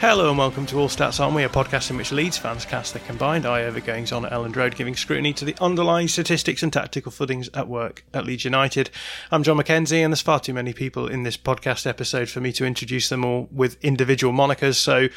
Hello and welcome to All Stats We, a podcast in which Leeds fans cast their combined eye over goings on at Elland Road, giving scrutiny to the underlying statistics and tactical footings at work at Leeds United. I'm John McKenzie, and there's far too many people in this podcast episode for me to introduce them all with individual monikers. So,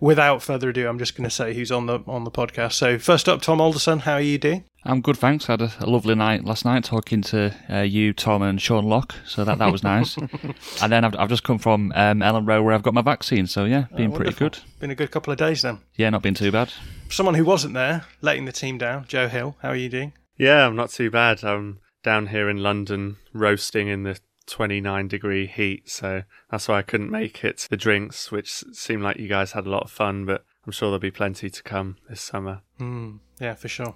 without further ado, I'm just going to say who's on the on the podcast. So, first up, Tom Alderson, how are you doing? I'm good, thanks. I had a, a lovely night last night talking to uh, you, Tom, and Sean Locke, so that, that was nice. and then I've, I've just come from um, Elland Road where I've got my vaccine, so yeah, been Oh, pretty good. Been a good couple of days then. Yeah, not been too bad. Someone who wasn't there, letting the team down, Joe Hill, how are you doing? Yeah, I'm not too bad. I'm down here in London roasting in the 29 degree heat, so that's why I couldn't make it to the drinks, which seemed like you guys had a lot of fun, but I'm sure there'll be plenty to come this summer. Hmm, yeah, for sure.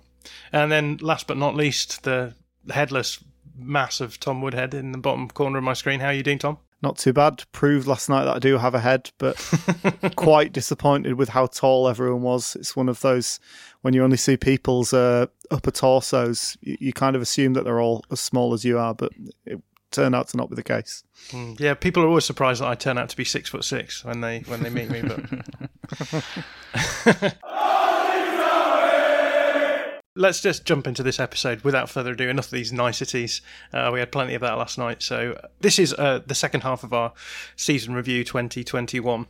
And then, last but not least, the headless mass of Tom Woodhead in the bottom corner of my screen. How are you doing, Tom? Not too bad. Proved last night that I do have a head, but quite disappointed with how tall everyone was. It's one of those when you only see people's uh, upper torsos, you, you kind of assume that they're all as small as you are, but it turned out to not be the case. Mm, yeah, people are always surprised that I turn out to be six foot six when they when they meet me. But let's just jump into this episode without further ado. Enough of these niceties. Uh, we had plenty of that last night. So this is uh, the second half of our season review 2021.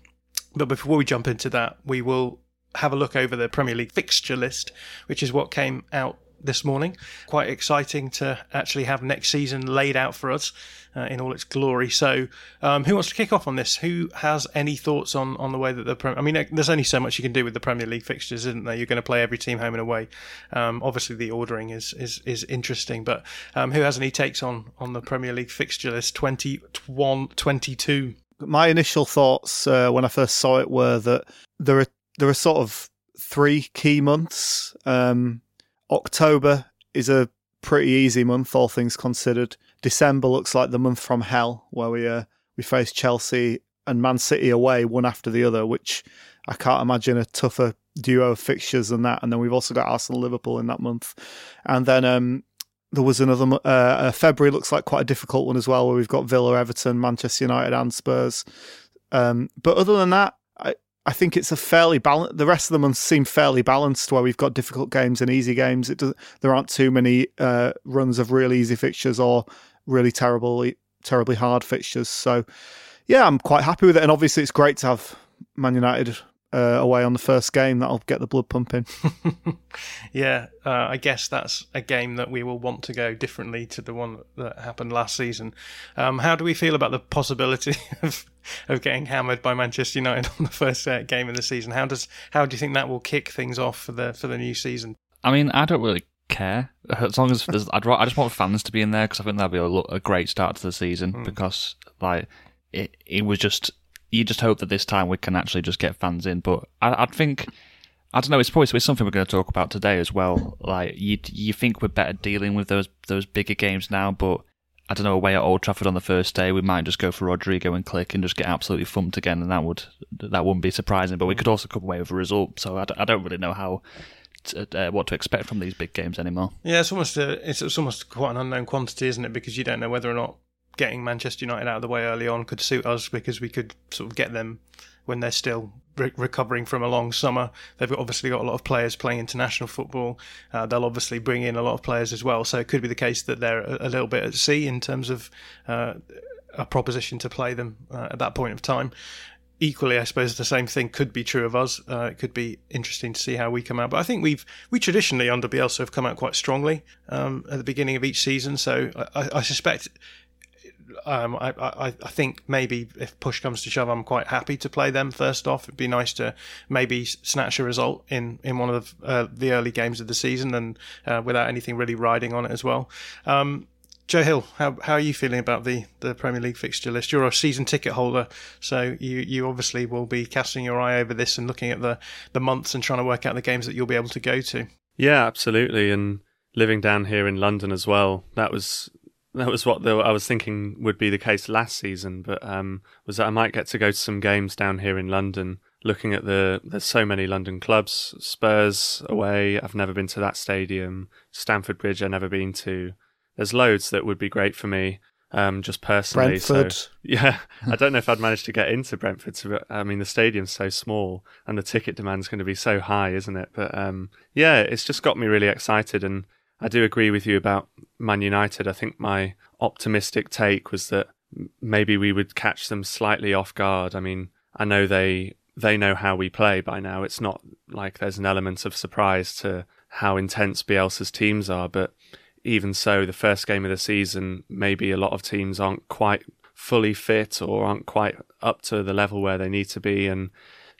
But before we jump into that, we will have a look over the Premier League fixture list, which is what came out this morning. Quite exciting to actually have next season laid out for us uh, in all its glory. So, um, who wants to kick off on this? Who has any thoughts on, on the way that the Premier? I mean, there's only so much you can do with the Premier League fixtures, isn't there? You're going to play every team home and away. Um, obviously, the ordering is is, is interesting, but um, who has any takes on on the Premier League fixture list 21 22? My initial thoughts uh, when I first saw it were that there are there are sort of three key months. Um, October is a pretty easy month, all things considered. December looks like the month from hell, where we uh, we face Chelsea and Man City away, one after the other, which I can't imagine a tougher duo of fixtures than that. And then we've also got Arsenal, Liverpool in that month, and then um, there was another. Uh, uh, February looks like quite a difficult one as well, where we've got Villa, Everton, Manchester United, and Spurs. Um, but other than that, I, think it's a fairly balanced. The rest of the months seem fairly balanced, where we've got difficult games and easy games. It does, there aren't too many uh, runs of really easy fixtures or really terribly terribly hard fixtures. So, yeah, I'm quite happy with it. And obviously, it's great to have Man United uh, away on the first game. That'll get the blood pumping. yeah, uh, I guess that's a game that we will want to go differently to the one that happened last season. Um, how do we feel about the possibility of of getting hammered by Manchester United on the first uh, game of the season? How does how do you think that will kick things off for the for the new season? I mean, I don't really care as long as there's. I'd, ra- I just want fans to be in there because I think that'd be a, a great start to the season because like it it was just you just hope that this time we can actually just get fans in. But I, I think I don't know. It's probably it's something we're going to talk about today as well. Like you you think we're better dealing with those those bigger games now, but I don't know, away at Old Trafford on the first day, we might just go for Rodrigo and Klich and just get absolutely thumped again, and that would that wouldn't be surprising. But we mm. could also come away with a result. So I, d- I don't really know how to, uh, uh, what to expect from these big games anymore. Yeah, it's almost a, it's, it's almost quite an unknown quantity, isn't it? Because you don't know whether or not getting Manchester United out of the way early on could suit us because we could sort of get them when they're still re- recovering from a long summer. They've obviously got a lot of players playing international football. Uh, they'll obviously bring in a lot of players as well. So it could be the case that they're a, a little bit at sea in terms of uh, a proposition to play them uh, at that point of time. Equally, I suppose the same thing could be true of us. Uh, it could be interesting to see how we come out. But I think we've we traditionally under Bielsa have come out quite strongly um, at the beginning of each season. So I, I suspect um, I, I, I think maybe if push comes to shove, I'm quite happy to play them first off. It'd be nice to maybe snatch a result in, in one of the, uh, the early games of the season and uh, without anything really riding on it as well. Um, Joe Hill, how how are you feeling about the, the Premier League fixture list? You're a season ticket holder, so you, you obviously will be casting your eye over this and looking at the, the months and trying to work out the games that you'll be able to go to. Yeah, absolutely. And living down here in London as well, that was that was what the, I was thinking would be the case last season, but um, was that I might get to go to some games down here in London. Looking at the, there's so many London clubs. Spurs away, I've never been to that stadium. Stamford Bridge, I've never been to. There's loads that would be great for me, um, just personally. Brentford. So, yeah, I don't know if I'd manage to get into Brentford. To, I mean, the stadium's so small, and the ticket demand's going to be so high, isn't it? But um, yeah, it's just got me really excited, and I do agree with you about Man United. I think my optimistic take was that maybe we would catch them slightly off guard. I mean, I know they they know how we play by now. It's not like there's an element of surprise to how intense Bielsa's teams are, but even so, the first game of the season, maybe a lot of teams aren't quite fully fit or aren't quite up to the level where they need to be. And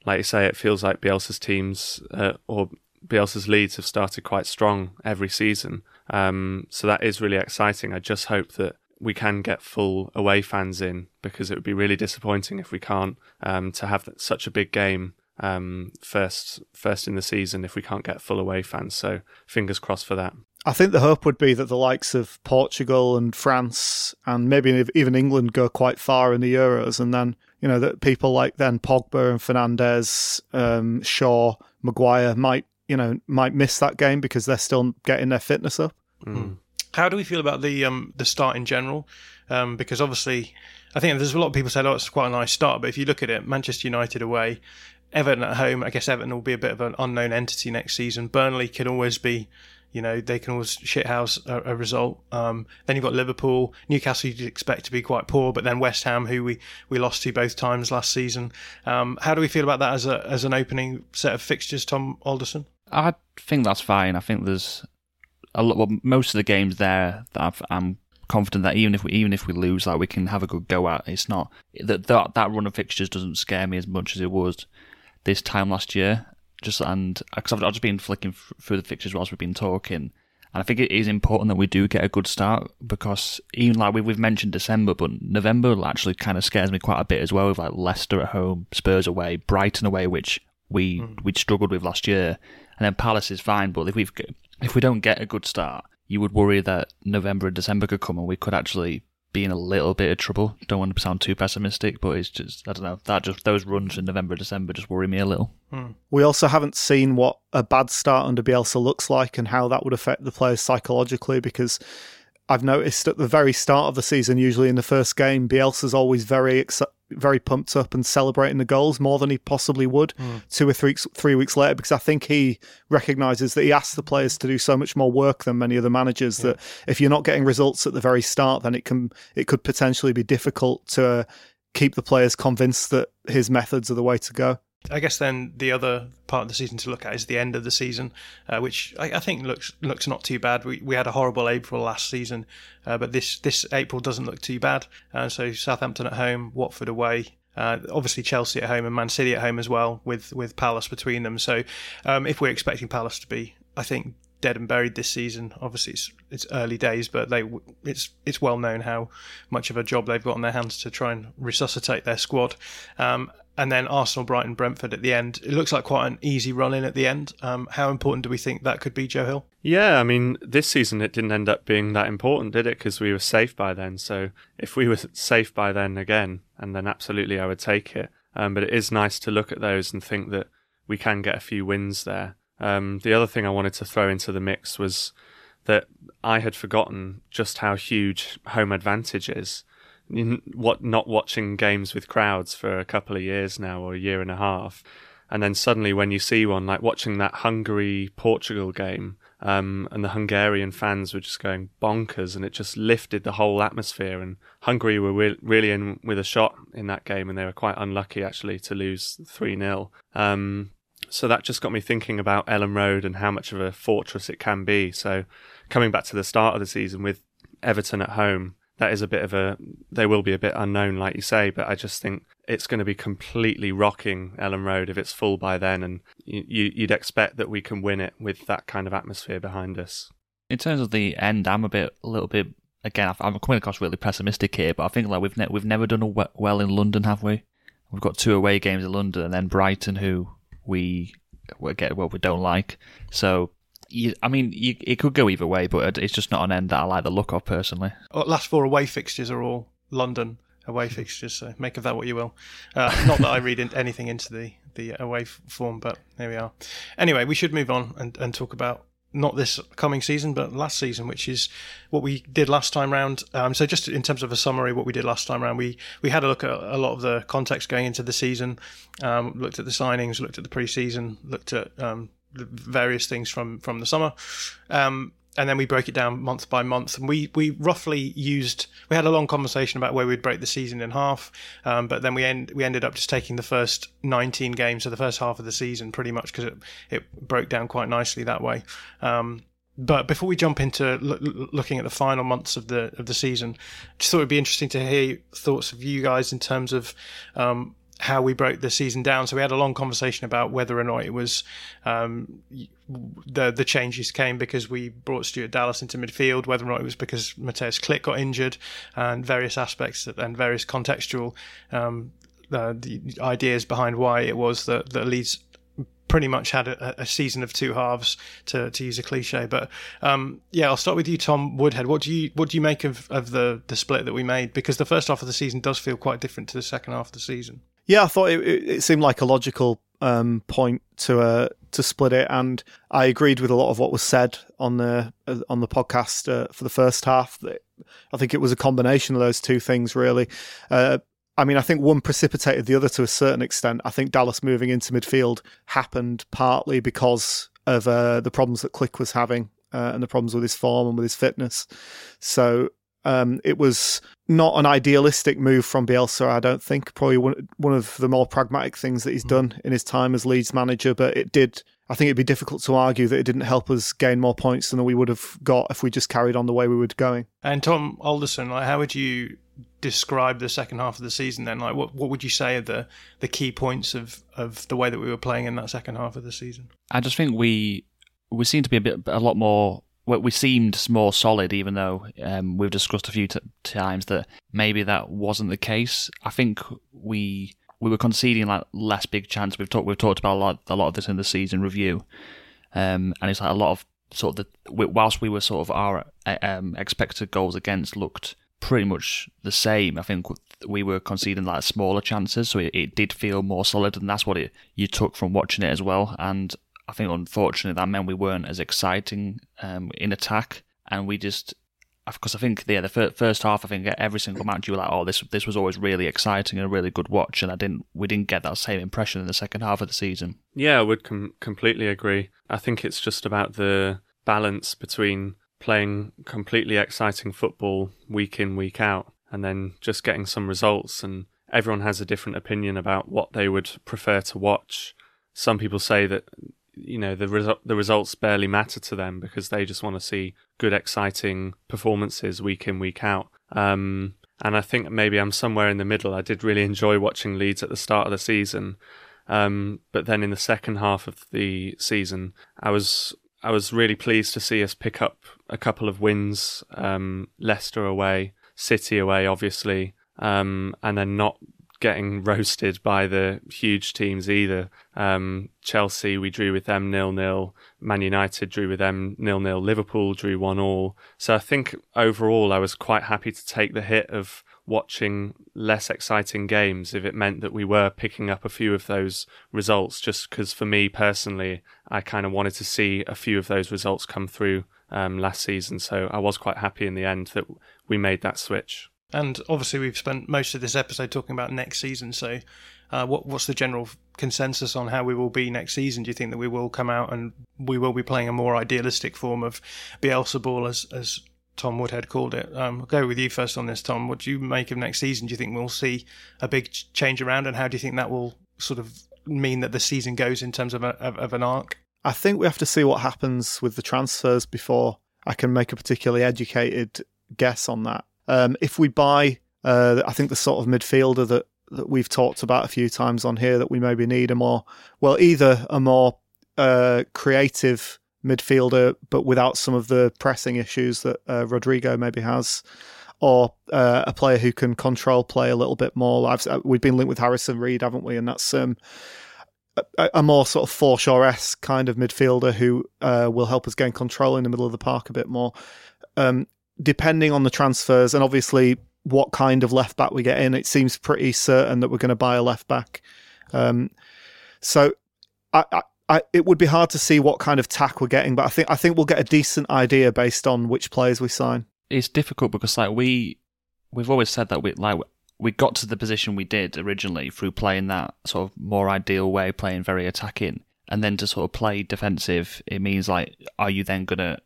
like you say, it feels like Bielsa's teams uh, or Bielsa's leads have started quite strong every season. Um, so that is really exciting. I just hope that we can get full away fans in because it would be really disappointing if we can't um, to have such a big game um, first first in the season if we can't get full away fans. So fingers crossed for that. I think the hope would be that the likes of Portugal and France and maybe even England go quite far in the Euros, and then you know that people like then Pogba and Fernandes, um, Shaw, Maguire might you know might miss that game because they're still getting their fitness up. Mm. How do we feel about the um, the start in general? Um, because obviously, I think there's a lot of people said, "Oh, it's quite a nice start," but if you look at it, Manchester United away, Everton at home. I guess Everton will be a bit of an unknown entity next season. Burnley can always be you know, they can always shithouse a, a result. Um, then you've got Liverpool, Newcastle. You'd expect to be quite poor, but then West Ham, who we, we lost to both times last season. Um, how do we feel about that as a as an opening set of fixtures, Tom Alderson? I think that's fine. I think there's a lot. Well, most of the games there that i am confident that even if we even if we lose, like we can have a good go at. It's not that that that run of fixtures doesn't scare me as much as it was this time last year just and uh, because I've, I've, just been flicking through the fixtures whilst we've been talking, and I think it is important that we do get a good start because even like we've, we've mentioned December, but November actually kind of scares me quite a bit as well. With like Leicester at home, Spurs away, Brighton away, which we mm. we struggled with last year, and then Palace is fine, but if we've if we don't get a good start, you would worry that November and December could come and we could actually be in a little bit of trouble. Don't want to sound too pessimistic, but it's just I don't know that just those runs in November, and December just worry me a little. Hmm. We also haven't seen what a bad start under Bielsa looks like and how that would affect the players psychologically because I've noticed at the very start of the season, usually in the first game, Bielsa's always very ex- very pumped up and celebrating the goals more than he possibly would mm. two or three three weeks later because I think he recognizes that he asks the players to do so much more work than many other managers yeah. that if you're not getting results at the very start, then it can it could potentially be difficult to keep the players convinced that his methods are the way to go. I guess then the other part of the season to look at is the end of the season, uh, which I, I, think looks looks not too bad. We we had a horrible April last season, uh, but this this April doesn't look too bad. Uh, so Southampton at home, Watford away, uh, obviously Chelsea at home and Man City at home as well, with with Palace between them. So um, if we're expecting Palace to be, I think dead and buried this season. Obviously, it's it's early days, but they it's it's well known how much of a job they've got on their hands to try and resuscitate their squad. Um, and then Arsenal, Brighton, Brentford at the end. It looks like quite an easy run in at the end. Um, how important do we think that could be, Joe Hill? Yeah, I mean, this season it didn't end up being that important, did it? Because we were safe by then. So if we were safe by then again, and then absolutely I would take it. Um, but it is nice to look at those and think that we can get a few wins there. Um, the other thing I wanted to throw into the mix was that I had forgotten just how huge home advantage is what not watching games with crowds for a couple of years now or a year and a half and then suddenly when you see one like watching that Hungary Portugal game um, and the Hungarian fans were just going bonkers and it just lifted the whole atmosphere and Hungary were re- really in with a shot in that game and they were quite unlucky actually to lose 3-0 um, so that just got me thinking about Elland Road and how much of a fortress it can be. So coming back to the start of the season with Everton at home that is a bit of a they will be a bit unknown like you say but i just think it's going to be completely rocking elland road if it's full by then and you, would expect that we can win it with that kind of atmosphere behind us. In terms of the end i'm a bit a little bit again i'm coming across really pessimistic here but i think like we've ne- we've never done well in london have we? We've got two away games in london and then brighton who we get what we don't like. So I mean, you, it could go either way, but it's just not an end that I like the look of personally. Well, last four away fixtures are all London away fixtures, so make of that what you will. Uh, not that I read in, anything into the, the away form, but there we are. Anyway, we should move on and, and talk about not this coming season, but last season, which is what we did last time round. Um, so, just in terms of a summary, what we did last time round, we we had a look at a lot of the context going into the season, um, looked at the signings, looked at the pre-season, looked at um, various things from from the summer. Um, and then we broke it down month by month, and we we roughly used. We had a long conversation about where we'd break the season in half, um, but then we end we ended up just taking the first 19 games, so the first half of the season, pretty much because it it broke down quite nicely that way. Um, but before we jump into looking at the final months of the of the season, just thought it'd be interesting to hear thoughts of you guys in terms of um, how we broke the season down. So we had a long conversation about whether or not it was um, the the changes came because we brought Stuart Dallas into midfield, whether or not it was because Mateus Klich got injured, and various aspects and various contextual um, uh, the ideas behind why it was that, that Leeds pretty much had a, a, season of two halves to, to use a cliche. But um, yeah, I'll start with you, Tom Woodhead. What do you what do you make of, of the the split that we made? Because the first half of the season does feel quite different to the second half of the season. Yeah, I thought it, it seemed like a logical um, point to uh, to split it, and I agreed with a lot of what was said on the uh, on the podcast uh, for the first half. I think it was a combination of those two things, really. Uh, I mean, I think one precipitated the other to a certain extent. I think Dallas moving into midfield happened partly because of uh, the problems that Klich was having uh, and the problems with his form and with his fitness. So um, it was not an idealistic move from Bielsa, I don't think. Probably one, one of the more pragmatic things that he's mm. done in his time as Leeds manager, but it did. I think it'd be difficult to argue that it didn't help us gain more points than we would have got if we just carried on the way we were going. And Tom Alderson, like, how would you describe the second half of the season then? Like, what what would you say are the the key points of of the way that we were playing in that second half of the season? I just think we we seem to be a bit a lot more we seemed more solid, even though um, we've discussed a few t- times that maybe that wasn't the case. I think we we were conceding like less big chance. We've talked we've talked about a lot a lot of this in the season review, um, and it's like a lot of sort of the whilst we were sort of our um, expected goals against looked pretty much the same. I think we were conceding like smaller chances, so it, it did feel more solid, and that's what it you took from watching it as well. And I think unfortunately that meant we weren't as exciting um, in attack, and we just because I think yeah the first half I think every single match you were like oh this this was always really exciting and a really good watch, and I didn't we didn't get that same impression in the second half of the season. Yeah, I would com- completely agree. I think it's just about the balance between playing completely exciting football week in week out and then just getting some results and everyone has a different opinion about what they would prefer to watch. Some people say that you know the resu- the results barely matter to them because they just want to see good, exciting performances week in week out. Um, and I think maybe I'm somewhere in the middle. I did really enjoy watching Leeds at the start of the season, um, but then in the second half of the season, I was I was really pleased to see us pick up a couple of wins. Um, Leicester away, City away, obviously, um, and then not getting roasted by the huge teams either. Um, Chelsea, we drew with them nil nil. Man United drew with them nil nil. Liverpool drew one all. So I think overall, I was quite happy to take the hit of watching less exciting games if it meant that we were picking up a few of those results. Just because for me personally, I kind of wanted to see a few of those results come through um, last season. So I was quite happy in the end that we made that switch. And obviously, we've spent most of this episode talking about next season. So, uh, what what's the general consensus on how we will be next season? Do you think that we will come out and we will be playing a more idealistic form of Bielsa ball, as as Tom Woodhead called it? Um, I'll go with you first on this, Tom. What do you make of next season? Do you think we'll see a big change around, and how do you think that will sort of mean that the season goes in terms of a, of, of an arc? I think we have to see what happens with the transfers before I can make a particularly educated guess on that. Um, if we buy, uh, I think the sort of midfielder that, that we've talked about a few times on here that we maybe need a more, well, either a more uh, creative midfielder, but without some of the pressing issues that uh, Rodrigo maybe has, or uh, a player who can control play a little bit more. I've, uh, we've been linked with Harrison Reed, haven't we? And that's um, a, a, more sort of Forshaw esque kind of midfielder who uh, will help us gain control in the middle of the park a bit more. Um, depending on the transfers and obviously what kind of left back we get in, it seems pretty certain that we're going to buy a left back. Um, so I, I, I, it would be hard to see what kind of tack we're getting, but I think I think we'll get a decent idea based on which players we sign. It's difficult because like we we've always said that we like we got to the position we did originally through playing that sort of more ideal way, playing very attacking, and then to sort of play defensive. It means like, are you then gonna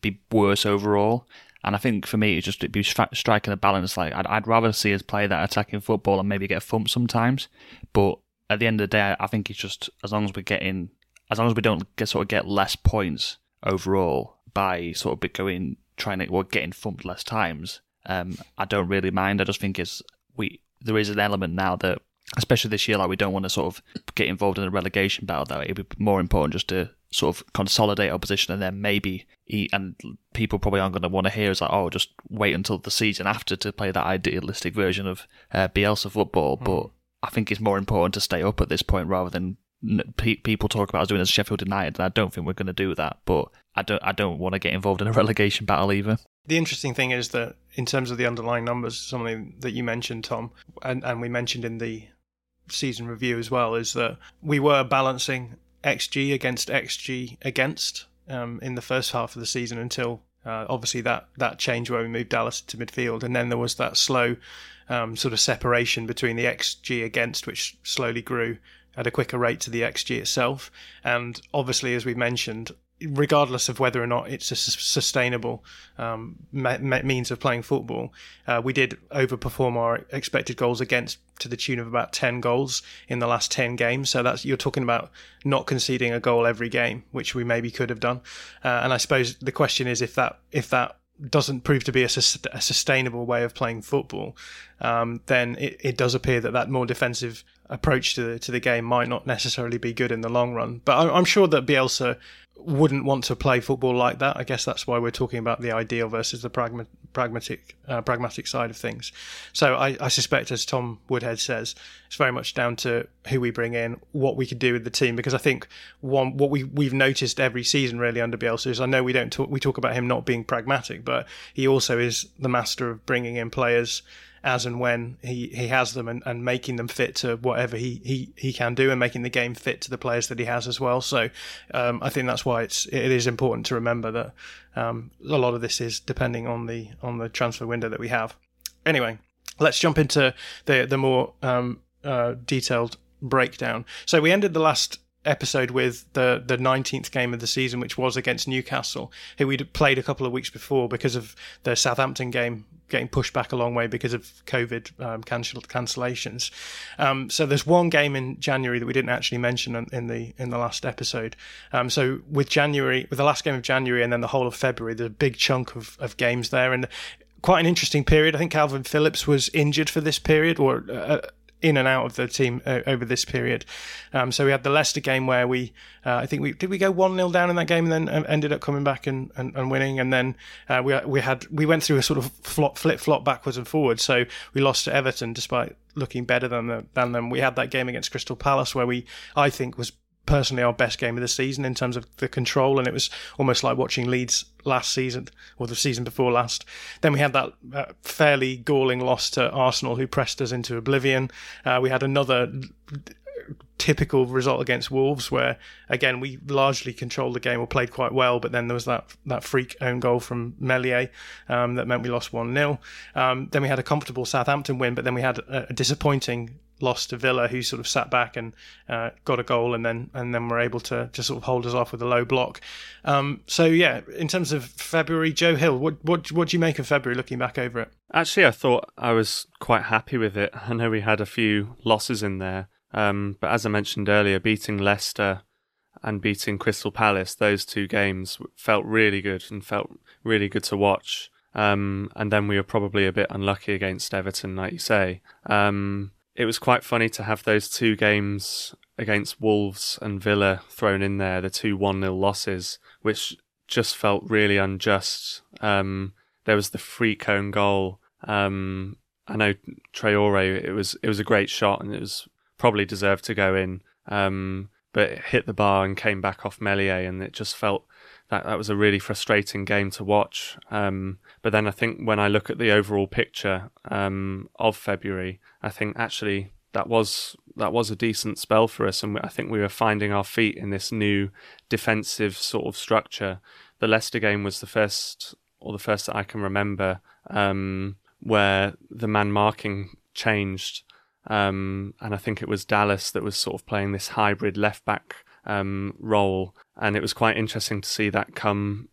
be worse overall? And I think for me, it's just it'd be striking a balance. Like I'd, I'd rather see us play that attacking football and maybe get thumped sometimes. But at the end of the day, I think it's just as long as we're getting, as long as we don't get sort of get less points overall by sort of going trying to or getting thumped less times. Um, I don't really mind. I just think it's we there is an element now that especially this year, like we don't want to sort of get involved in a relegation battle. Though it'd be more important just to sort of consolidate our position, and then maybe he, and people probably aren't going to want to hear is like, oh, just wait until the season after to play that idealistic version of uh, Bielsa football. Mm. But I think it's more important to stay up at this point rather than people talk about us doing as Sheffield United, and I don't think we're going to do that. But I don't, I don't want to get involved in a relegation battle either. The interesting thing is that in terms of the underlying numbers, something that you mentioned, Tom, and, and we mentioned in the season review as well, is that we were balancing XG against XG against um, in the first half of the season until uh, obviously that that change where we moved Dallas to midfield, and then there was that slow um, sort of separation between the XG against, which slowly grew at a quicker rate to the XG itself, and obviously, as we mentioned, regardless of whether or not it's a sustainable um, me- me- means of playing football, uh, we did overperform our expected goals against to the tune of about 10 goals in the last 10 games. So that's you're talking about not conceding a goal every game, which we maybe could have done. Uh, and I suppose the question is if that if that doesn't prove to be a, sus- a sustainable way of playing football, um, then it, it does appear that that more defensive approach to the, to the game might not necessarily be good in the long run. But I'm sure that Bielsa wouldn't want to play football like that. I guess that's why we're talking about the ideal versus the pragma- pragmatic uh, pragmatic side of things. So I, I, suspect, as Tom Woodhead says, it's very much down to who we bring in, what we could do with the team. Because I think one what we we've noticed every season really under Bielsa is I know we don't talk, we talk about him not being pragmatic, but he also is the master of bringing in players as and when he, he has them and, and making them fit to whatever he, he, he can do and making the game fit to the players that he has as well. So um, I think that's why it's it is important to remember that um, a lot of this is depending on the on the transfer window that we have. Anyway, let's jump into the the more um, uh, detailed breakdown. So we ended the last episode with the the 19th game of the season, which was against Newcastle, who we'd played a couple of weeks before because of the Southampton game getting pushed back a long way because of COVID um, cancel- cancellations. Um, so there's one game in January that we didn't actually mention in the in the last episode. Um, so with January, with the last game of January and then the whole of February, there's a big chunk of, of games there and quite an interesting period. I think Calvin Phillips was injured for this period or. Uh, in and out of the team uh, over this period. Um, so we had the Leicester game where we, uh, I think we did we go one 0 down in that game and then um, ended up coming back and, and, and winning. And then uh, we we had we went through a sort of flop, flip flop backwards and forwards. So we lost to Everton despite looking better than than them. We had that game against Crystal Palace where we I think was personally our best game of the season in terms of the control, and it was almost like watching Leeds last season or the season before last. Then we had that uh, fairly galling loss to Arsenal, who pressed us into oblivion. Uh, we had another typical result against Wolves, where again we largely controlled the game or played quite well, but then there was that that freak own goal from Meslier um, that meant we lost one 0 um, Then we had a comfortable Southampton win, but then we had a, a disappointing loss to Villa, who sort of sat back and uh, got a goal, and then and then were able to just sort of hold us off with a low block. Um, so yeah, in terms of February, Joe Hill, what what what do you make of February? Looking back over it, actually, I thought I was quite happy with it. I know we had a few losses in there, um, but as I mentioned earlier, beating Leicester and beating Crystal Palace, those two games felt really good and felt really good to watch. Um, and then we were probably a bit unlucky against Everton, like you say. Um, it was quite funny to have those two games against Wolves and Villa thrown in there, the two 1 0 losses, which just felt really unjust. Um, there was the free cone goal. Um, I know Traore, it was it was a great shot and it was probably deserved to go in, um, but hit the bar and came back off Meslier, and it just felt that that was a really frustrating game to watch. Um, but then I think when I look at the overall picture um, of February, I think actually that was that was a decent spell for us, and I think we were finding our feet in this new defensive sort of structure. The Leicester game was the first, or the first that I can remember, um, where the man marking changed, um, and I think it was Dallas that was sort of playing this hybrid left back um, role, and it was quite interesting to see that come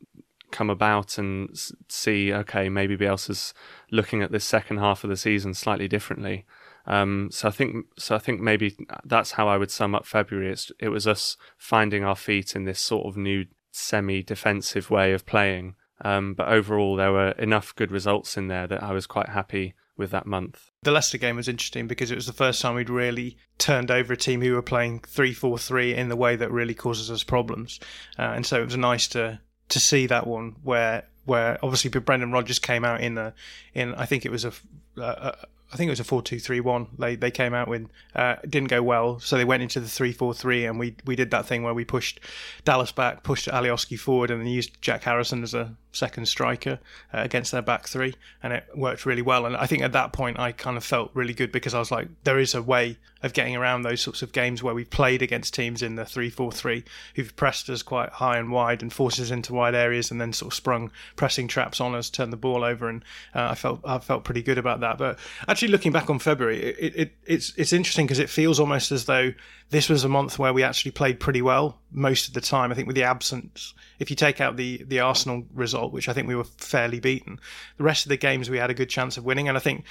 come about and see okay maybe Bielsa's looking at this second half of the season slightly differently. Um, so I think so I think maybe that's how I would sum up February. It's, it was us finding our feet in this sort of new semi-defensive way of playing. Um, but overall, there were enough good results in there that I was quite happy with that month. The Leicester game was interesting because it was the first time we'd really turned over a team who were playing 3 4 3 in the way that really causes us problems. Uh, and so it was nice to to see that one where where obviously Brendan Rodgers came out in a in I think it was a, a, I think it was a four-two-three-one. They they came out with uh, didn't go well, so they went into the three-four-three, and we we did that thing where we pushed Dallas back, pushed Alioski forward, and then used Jack Harrison as a second striker uh, against their back three, and it worked really well. And I think at that point I kind of felt really good because I was like, there is a way of getting around those sorts of games where we've played against teams in the three-four-three who've pressed us quite high and wide and forced us into wide areas, and then sort of sprung pressing traps on us, turned the ball over, and uh, I felt I felt pretty good about that. But actually looking back on February, it, it it's it's interesting because it feels almost as though this was a month where we actually played pretty well most of the time. I think with the absence, if you take out the the Arsenal result, which I think we were fairly beaten, the rest of the games we had a good chance of winning. And I think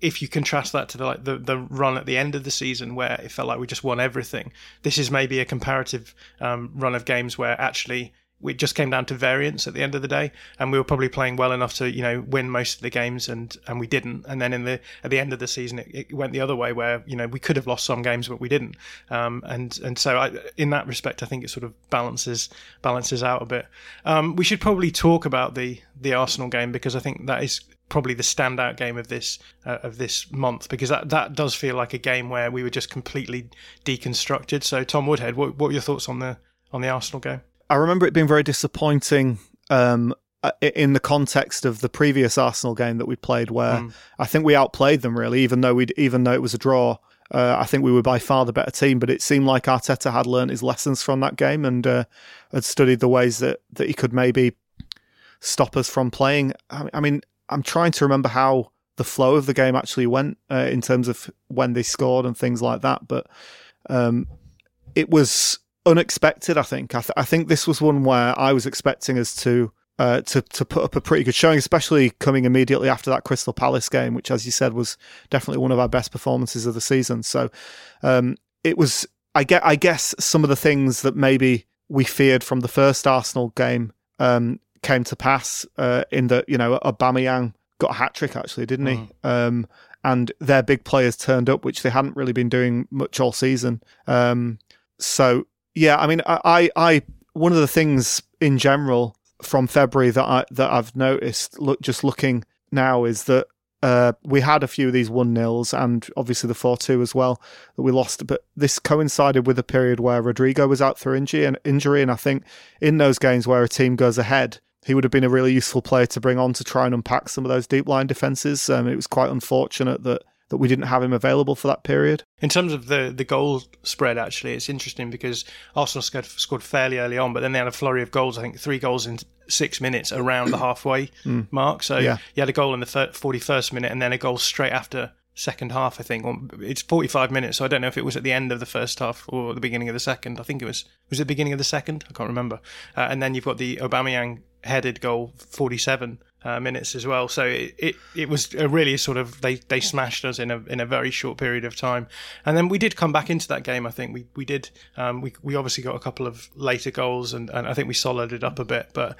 if you contrast that to the like the, the run at the end of the season where it felt like we just won everything, this is maybe a comparative um, run of games where actually it just came down to variance at the end of the day, and we were probably playing well enough to you know win most of the games, and and we didn't. And then in the at the end of the season, it, it went the other way where you know we could have lost some games, but we didn't. Um, and and so I, in that respect, I think it sort of balances balances out a bit. Um, we should probably talk about the the Arsenal game because I think that is probably the standout game of this uh, of this month because that that does feel like a game where we were just completely deconstructed. So Tom Woodhead, what, what were your thoughts on the on the Arsenal game? I remember it being very disappointing um, uh, in the context of the previous Arsenal game that we played, where mm. I think we outplayed them really, even though we even though it was a draw. Uh, I think we were by far the better team, but it seemed like Arteta had learned his lessons from that game and uh, had studied the ways that, that he could maybe stop us from playing. I mean, I'm trying to remember how the flow of the game actually went uh, in terms of when they scored and things like that, but um, it was unexpected. I think. I, th- I, think this was one where I was expecting us to uh, to to put up a pretty good showing, especially coming immediately after that Crystal Palace game, which, as you said, was definitely one of our best performances of the season. So um, it was. I get. I guess some of the things that maybe we feared from the first Arsenal game um, came to pass. Uh, in that you know, Aubameyang got a hat trick actually, didn't he? Mm. Um, and their big players turned up, which they hadn't really been doing much all season. Um, so yeah, I mean, I, I, one of the things in general from February that I that I've noticed, look, just looking now, is that uh, we had a few of these one nils and obviously the four two as well that we lost. But this coincided with a period where Rodrigo was out through injury and injury, and I think in those games where a team goes ahead, he would have been a really useful player to bring on to try and unpack some of those deep line defenses. Um, it was quite unfortunate that that we didn't have him available for that period. In terms of the the goal spread, actually, it's interesting because Arsenal scored, scored fairly early on, but then they had a flurry of goals. I think three goals in six minutes around the halfway Mm. mark. So Yeah. you had a goal in the forty first minute, and then a goal straight after second half. I think it's forty five minutes, so I don't know if it was at the end of the first half or the beginning of the second. I think it was was it the beginning of the second. I can't remember. Uh, and then you've got the Aubameyang headed goal, forty seven. Uh, minutes as well, so it, it, it was a really sort of they, they smashed us in a in a very short period of time, and then we did come back into that game. I think we we did um, we we obviously got a couple of later goals, and, and I think we solided it up a bit. But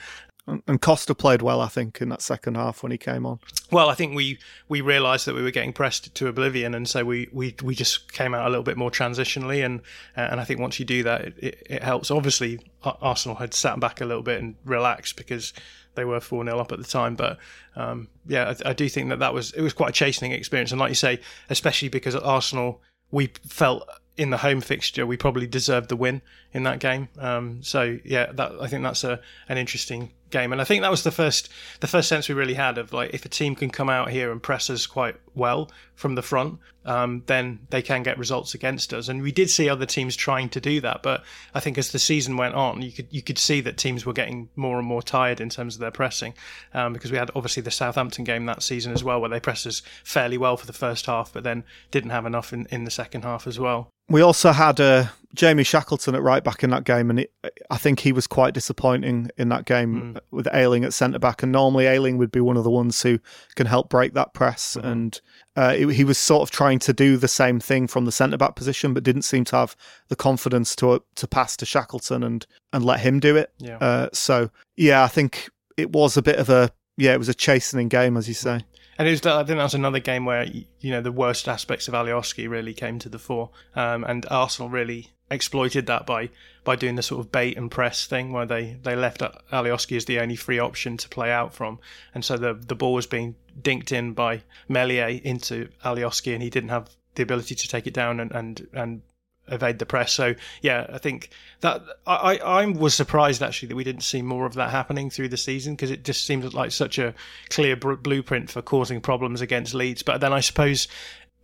And, Costa played well, I think, in that second half when he came on. Well, I think we we realised that we were getting pressed to oblivion, and so we, we, we just came out a little bit more transitionally, and and I think once you do that, it, it helps. Obviously, Arsenal had sat back a little bit and relaxed because they were four 0 up at the time, but um, yeah, I, I do think that that was it was quite a chastening experience, and like you say, especially because at Arsenal we felt in the home fixture we probably deserved the win in that game. Um, so yeah, that I think that's a an interesting game, and I think that was the first the first sense we really had of like if a team can come out here and press us quite well from the front, um, then they can get results against us. And we did see other teams trying to do that, but I think as the season went on, you could you could see that teams were getting more and more tired in terms of their pressing, um, because we had obviously the Southampton game that season as well, where they pressed us fairly well for the first half, but then didn't have enough in, in the second half as well. We also had uh, Jamie Shackleton at right back in that game, and it, I think he was quite disappointing in that game with Ayling at centre back. And normally Ayling would be one of the ones who can help break that press, and uh, it- he was sort of trying to do the same thing from the centre back position, but didn't seem to have the confidence to to pass to Shackleton and and let him do it. Yeah. Uh, so yeah, I think it was a bit of a yeah, it was a chastening game, as you say. And it was, I think that was another game where you know the worst aspects of Alioski really came to the fore, um, and Arsenal really exploited that by by doing the sort of bait and press thing, where they, they left Alioski as the only free option to play out from, and so the the ball was being dinked in by Meslier into Alioski, and he didn't have the ability to take it down and and, and evade the press. So yeah, I think that I, I was surprised actually that we didn't see more of that happening through the season because it just seemed like such a clear br- blueprint for causing problems against Leeds. But then I suppose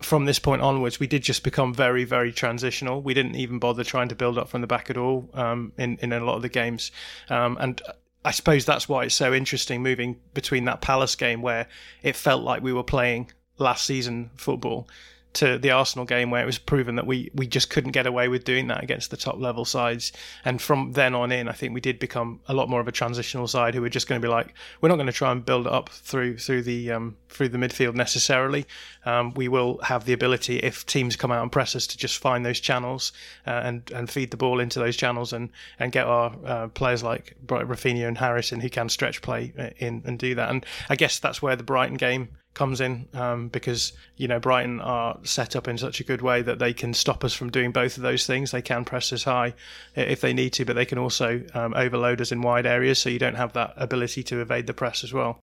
from this point onwards, we did just become very, very transitional. We didn't even bother trying to build up from the back at all um, in in a lot of the games, um, and. I suppose that's why it's so interesting moving between that Palace game where it felt like we were playing last season football to the Arsenal game where it was proven that we, we just couldn't get away with doing that against the top level sides. And from then on in, I think we did become a lot more of a transitional side who were just going to be like, we're not going to try and build it up through through the um, through the midfield necessarily. Um, we will have the ability if teams come out and press us to just find those channels uh, and and feed the ball into those channels and and get our uh, players like Raphinha and Harrison who can stretch play uh, in and do that. And I guess that's where the Brighton game comes in um, because you know Brighton are set up in such a good way that they can stop us from doing both of those things. They can press us high if they need to, but they can also um, overload us in wide areas, so you don't have that ability to evade the press as well.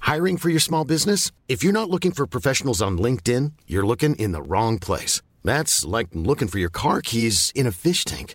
Hiring for your small business? If you're not looking for professionals on LinkedIn, you're looking in the wrong place. That's like looking for your car keys in a fish tank.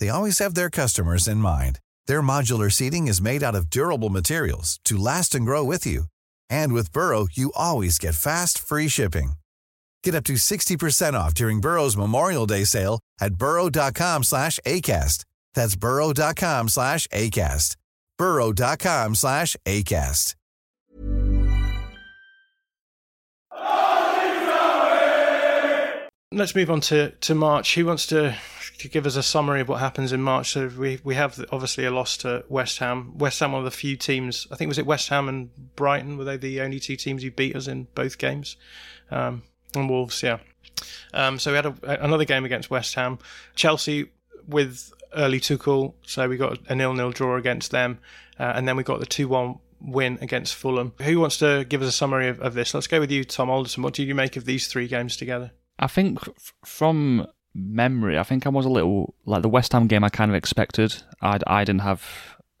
they always have their customers in mind. Their modular seating is made out of durable materials to last and grow with you. And with Burrow, you always get fast, free shipping. Get up to 60% off during Burrow's Memorial Day sale at burrow.com slash ACAST. That's burrow.com slash ACAST. burrow.com slash ACAST. Let's move on to, to March. Who wants to to give us a summary of what happens in March? So we we have obviously a loss to West Ham. West Ham, one of the few teams. I think was it West Ham and Brighton. Were they the only two teams who beat us in both games? Um, and Wolves, yeah. Um, so we had a, another game against West Ham. Chelsea with early Tuchel, so we got a nil-nil draw against them, uh, and then we got the two-one win against Fulham. Who wants to give us a summary of, of this? Let's go with you, Tom Alderson. What do you make of these three games together? I think from memory, I think I was a little like the West Ham game. I kind of expected. I I didn't have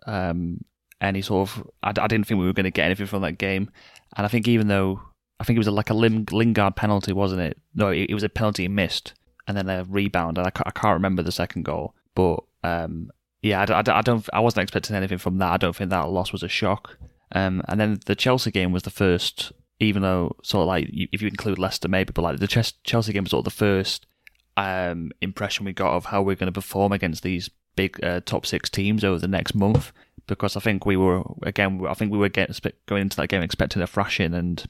um, any sort of. I, I didn't think we were going to get anything from that game, and I think even though I think it was like a Lingard penalty, wasn't it? No, it, it was a penalty he missed, and then a rebound, and I, I can't remember the second goal. But um, yeah, I, I, I, don't. I wasn't expecting anything from that. I don't think that loss was a shock. Um, and then the Chelsea game was the first, even though sort of like if you include Leicester maybe, but like the Chelsea game was sort of the first um, impression we got of how we're going to perform against these big uh, top six teams over the next month. Because I think we were again, I think we were getting, going into that game expecting a thrashing, and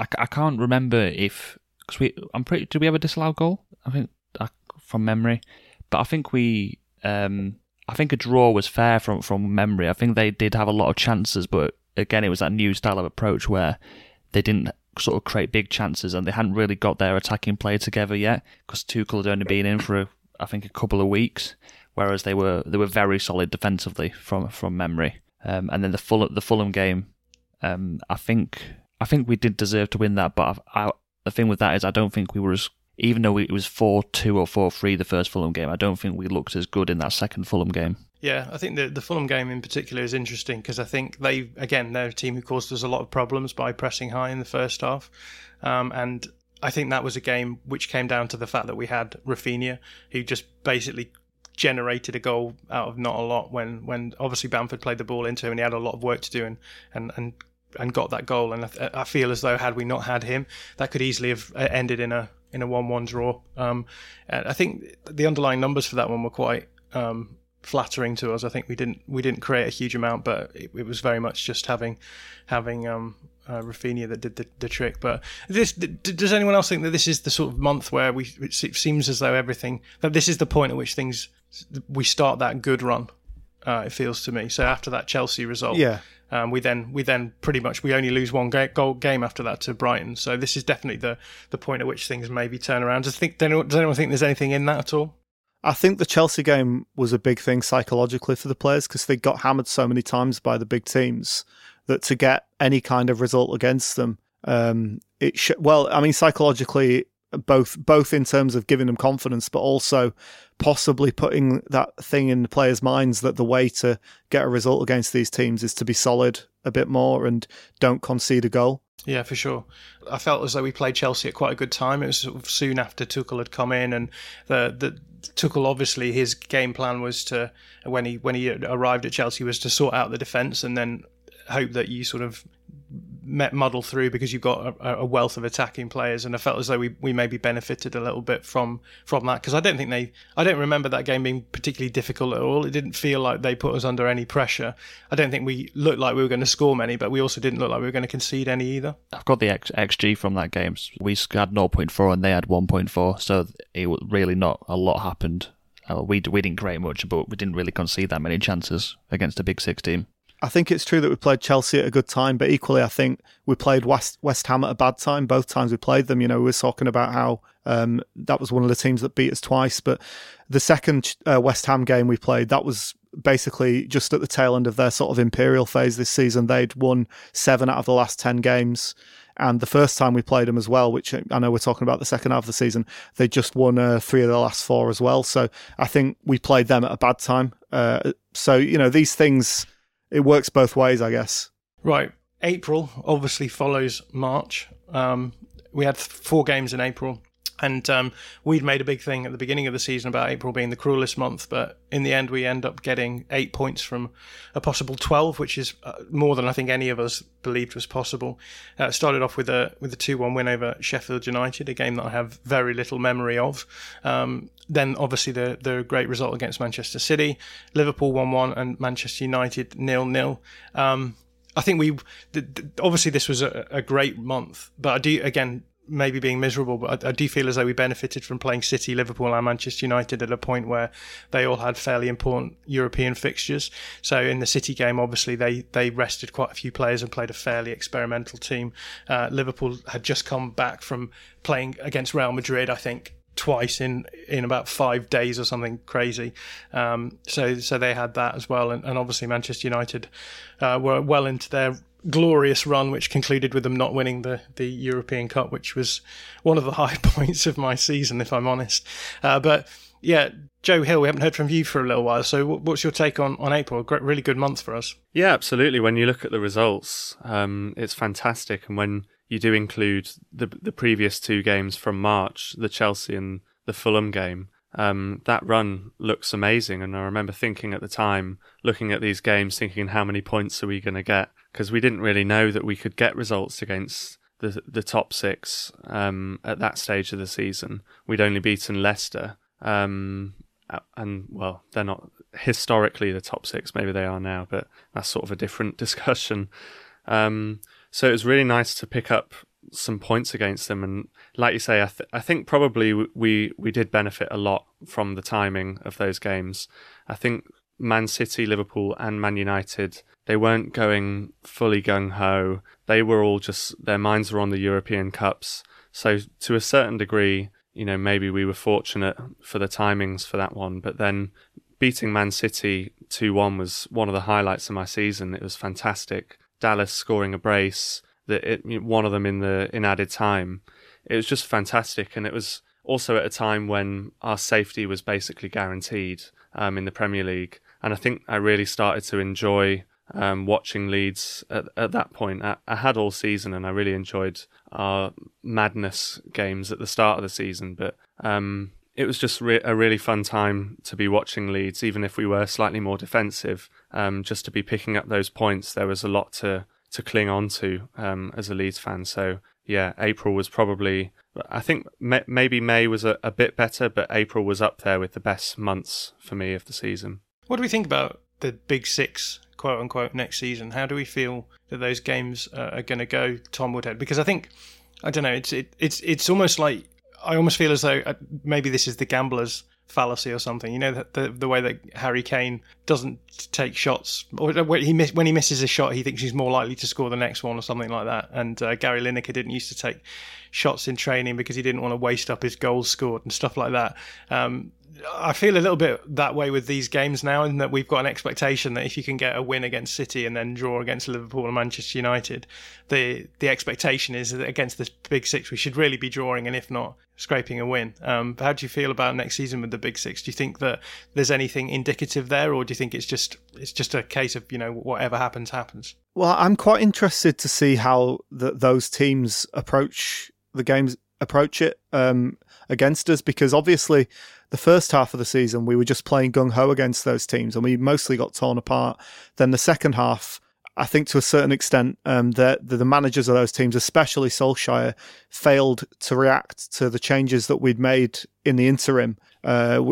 I, I can't remember if because we I'm pretty did we have a disallowed goal? I think uh, from memory, but I think we um I think a draw was fair from from memory. I think they did have a lot of chances, but again it was that new style of approach where they didn't sort of create big chances and they hadn't really got their attacking play together yet because Tuchel had only been in for I think a couple of weeks, whereas they were they were very solid defensively from from memory. Um, and then the full the Fulham game, um, I think I think we did deserve to win that, but I, I, the thing with that is I don't think we were as even though it was four two or four three the first Fulham game, I don't think we looked as good in that second Fulham game. Yeah, I think the the Fulham game in particular is interesting because I think they again they're a team who caused us a lot of problems by pressing high in the first half, um, and I think that was a game which came down to the fact that we had Raphinha who just basically generated a goal out of not a lot when when obviously Bamford played the ball into him and he had a lot of work to do and and, and and got that goal. And I, I, feel as though had we not had him, that could easily have uh, ended in a in a one-one draw. Um, I think the underlying numbers for that one were quite um, flattering to us. I think we didn't we didn't create a huge amount, but it, it was very much just having having um, uh, Raphinha that did the, the trick. But this does anyone else think that this is the sort of month where we it seems as though everything that this is the point at which things we start that good run. Uh, it feels to me. So after that Chelsea result, yeah, um, we then we then pretty much we only lose one ga- goal game after that to Brighton. So this is definitely the the point at which things maybe turn around. Does think does anyone, does anyone think there's anything in that at all? I think the Chelsea game was a big thing psychologically for the players because they got hammered so many times by the big teams that to get any kind of result against them, um, it sh- well, I mean psychologically both both in terms of giving them confidence, but also possibly putting that thing in the players' minds that the way to get a result against these teams is to be solid a bit more and don't concede a goal. Yeah, for sure. I felt as though we played Chelsea at quite a good time. It was sort of soon after Tuchel had come in, and the the Tuchel obviously his game plan was to when he when he arrived at Chelsea was to sort out the defence and then hope that you sort of muddle through because you've got a, a, wealth of attacking players, and I felt as though we, we maybe benefited a little bit from from that because I don't think they I don't remember that game being particularly difficult at all. It didn't feel like they put us under any pressure. I don't think we looked like we were going to score many, but we also didn't look like we were going to concede any either. I've got the X, XG from that game. We had 0.4 and they had 1.4, so it was really not a lot happened. Uh, we we didn't create much, but we didn't really concede that many chances against a big six team. I think it's true that we played Chelsea at a good time, but equally, I think we played West West Ham at a bad time. Both times we played them, you know, we were talking about how um, that was one of the teams that beat us twice. But the second uh, West Ham game we played, that was basically just at the tail end of their sort of imperial phase this season. They'd won seven out of the last ten games. And the first time we played them as well, which I know we're talking about the second half of the season, they just won uh, three of the last four as well. So I think we played them at a bad time. Uh, so, you know, these things it works both ways, I guess. Right. April obviously follows March. Um, we had four games in April, and um, we'd made a big thing at the beginning of the season about April being the cruelest month, but in the end, we end up getting eight points from a possible twelve, which is uh, more than I think any of us believed was possible. Uh, started off with a with a two one win over Sheffield United, a game that I have very little memory of. Um, then obviously the the great result against Manchester City, Liverpool one one, and Manchester United nil nil. Um, I think we obviously this was a, a, great month, but I do again maybe being miserable, but I, I, do feel as though we benefited from playing City, Liverpool, and Manchester United at a point where they all had fairly important European fixtures. So in the City game, obviously they they rested quite a few players and played a fairly experimental team. Uh, Liverpool had just come back from playing against Real Madrid, I think. Twice in, in about five days or something crazy, um, so so they had that as well, and, and obviously Manchester United uh, were well into their glorious run, which concluded with them not winning the, the European Cup, which was one of the high points of my season, if I'm honest. Uh, but yeah, Joe Hill, we haven't heard from you for a little while. So, what's your take on, on April? A great, really good month for us. Yeah, absolutely. When you look at the results, um, it's fantastic. And when you do include the the previous two games from March, the Chelsea and the Fulham game, um, that run looks amazing. And I remember thinking at the time, looking at these games, thinking, how many points are we going to get? Because we didn't really know that we could get results against the the top six um, at that stage of the season. We'd only beaten Leicester, um, and well, they're not historically the top six. Maybe they are now, but that's sort of a different discussion. Um, so it was really nice to pick up some points against them. And like you say, I, th- I think probably we we did benefit a lot from the timing of those games. I think Man City, Liverpool, and Man United they weren't going fully gung ho. They were all just their minds were on the European Cups. So to a certain degree, you know, maybe we were fortunate for the timings for that one. But then beating Man City 2 1 was one of the highlights of my season. It was fantastic. Dallas scoring a brace, that it, one of them in the in added time. It was just fantastic, and it was also at a time when our safety was basically guaranteed um, in the Premier League. And I think I really started to enjoy um, watching Leeds at, at that point. I, I, had all season, and I really enjoyed our madness games at the start of the season. But um, it was just re- a really fun time to be watching Leeds, even if we were slightly more defensive. Um, just to be picking up those points, there was a lot to to cling on to um, as a Leeds fan. So yeah, April was probably. I think may, maybe May was a, a, bit better, but April was up there with the best months for me of the season. What do we think about the Big Six, quote unquote, next season? How do we feel that those games uh, are going to go, Tom Woodhead? Because I think I don't know. It's it, it's it's almost like I almost feel as though uh, maybe this is the gamblers fallacy or something. You know, the, the, the way that Harry Kane doesn't take shots, or when he, miss, when he misses a shot, he thinks he's more likely to score the next one or something like that. And uh, Gary Lineker didn't used to take shots in training because he didn't want to waste up his goals scored and stuff like that. Um, I feel a little bit that way with these games now, in that we've got an expectation that if you can get a win against City and then draw against Liverpool and Manchester United, the the expectation is that against the Big Six we should really be drawing, and if not, scraping a win. Um, how do you feel about next season with the Big Six? Do you think that there's anything indicative there, or do you think it's just it's just a case of you know whatever happens happens? Well, I'm quite interested to see how the, those teams approach the games, approach it um, against us, because obviously the first half of the season we were just playing gung ho against those teams, and we mostly got torn apart. Then the second half I think to a certain extent, um, the, the managers of those teams, especially Solskjaer, failed to react to the changes that we'd made in the interim. Uh,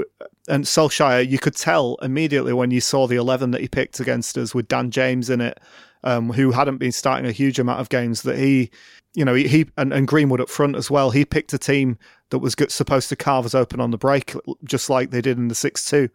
and Solskjaer, you could tell immediately when you saw the 11 that he picked against us with Dan James in it, um, who hadn't been starting a huge amount of games, that he, you know, he, he and, and, Greenwood up front as well, he picked a team that was supposed to carve us open on the break, just like they did in the 6 2.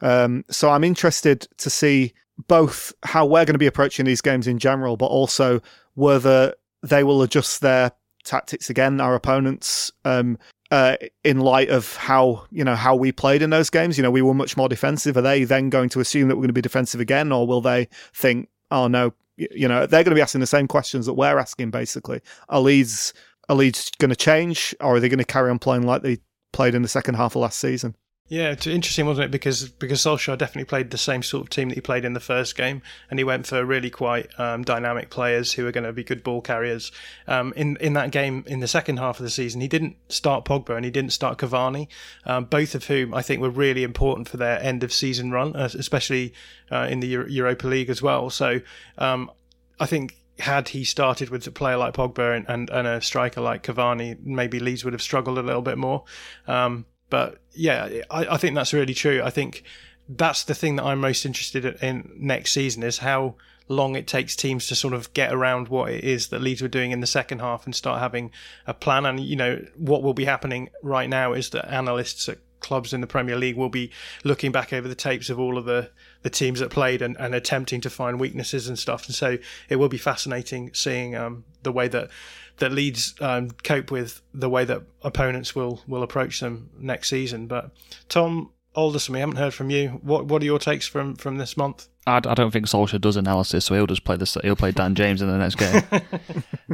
Um, so I'm interested to see both how we're going to be approaching these games in general, but also whether they will adjust their tactics again, our opponents, um, uh, in light of how you know how we played in those games. You know, we were much more defensive. Are they then going to assume that we're going to be defensive again, or will they think, oh no, you know, they're going to be asking the same questions that we're asking. Basically, are Leeds are Leeds going to change, or are they going to carry on playing like they played in the second half of last season? Yeah, it's interesting, wasn't it? Because because Solskjaer definitely played the same sort of team that he played in the first game, and he went for really quite um, dynamic players who are going to be good ball carriers. Um, in in that game, in the second half of the season, he didn't start Pogba and he didn't start Cavani, um, both of whom I think were really important for their end of season run, especially uh, in the Euro- Europa League as well. So um, I think had he started with a player like Pogba and, and, and, a striker like Cavani, maybe Leeds would have struggled a little bit more. Um, but yeah, I, I think that's really true. I think that's the thing that I'm most interested in next season is how long it takes teams to sort of get around what it is that Leeds were doing in the second half and start having a plan. And you know what will be happening right now is that analysts at clubs in the Premier League will be looking back over the tapes of all of the, the teams that played and, and attempting to find weaknesses and stuff. And so it will be fascinating seeing um, the way that that Leeds um, cope with the way that opponents will will approach them next season. But Tom Alderson, we haven't heard from you. What what are your takes from from this month? I, I don't think Solskjaer does analysis, so he'll just play this. He'll play Dan James in the next game.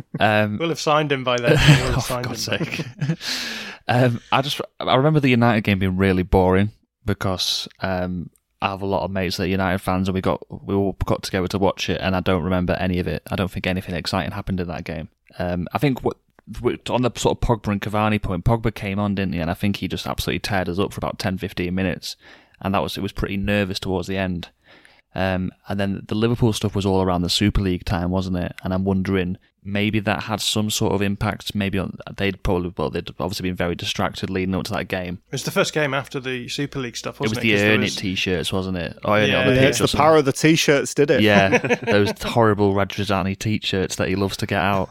um, we'll have signed him by then. We'll oh, for God's sake! um, I just I remember the United game being really boring because um, I have a lot of mates that are United fans, and we got we all got together to watch it, and I don't remember any of it. I don't think anything exciting happened in that game. Um, I think what on the sort of Pogba and Cavani point, Pogba came on, didn't he? And I think he just absolutely teared us up for about 10, 15 minutes, and that was it was pretty nervous towards the end. Um, and then the Liverpool stuff was all around the Super League time, wasn't it? And I'm wondering maybe that had some sort of impact. Maybe on they'd probably well they'd obviously been very distracted leading up to that game. It was the first game after the Super League stuff. Wasn't it was it? the Earn was... It t-shirts, wasn't it? Oh, yeah, the yeah it's the power of the t-shirts, did it? Yeah, those horrible Radrizzani t-shirts that he loves to get out.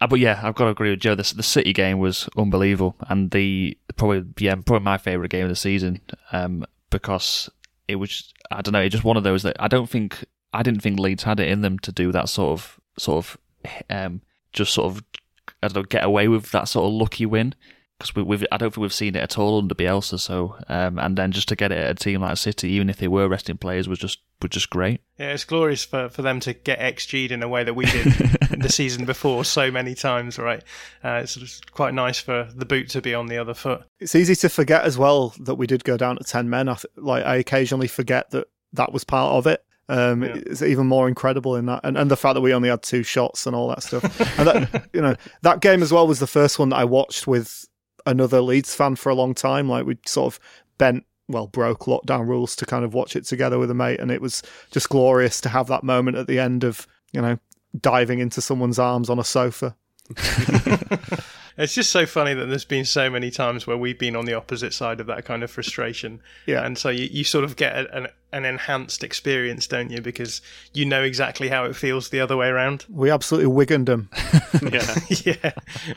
Uh, but yeah, I've got to agree with Joe. The, the City game was unbelievable, and the probably yeah probably my favourite game of the season um, because it was I don't know, it's just one of those that I don't think I didn't think Leeds had it in them to do that sort of sort of um, just sort of I don't know get away with that sort of lucky win because we, have I don't think we've seen it at all under Bielsa. So um, and then just to get it at a team like City, even if they were resting players, was just was just great. Yeah, it's glorious for, for them to get XG'd in a way that we did the season before so many times, right? Uh, it's quite nice for the boot to be on the other foot. It's easy to forget as well that we did go down to ten men. I th- like I occasionally forget that that was part of it. Um, yeah. It's even more incredible in that, and, and the fact that we only had two shots and all that stuff. and that, you know, that game as well was the first one that I watched with another Leeds fan for a long time. Like we sort of bent, well, broke lockdown rules to kind of watch it together with a mate, and it was just glorious to have that moment at the end of you know diving into someone's arms on a sofa. It's just so funny that there's been so many times where we've been on the opposite side of that kind of frustration. Yeah. And so you, you sort of get an, an enhanced experience, don't you? Because you know exactly how it feels the other way around. We absolutely Wiganed them. yeah. yeah.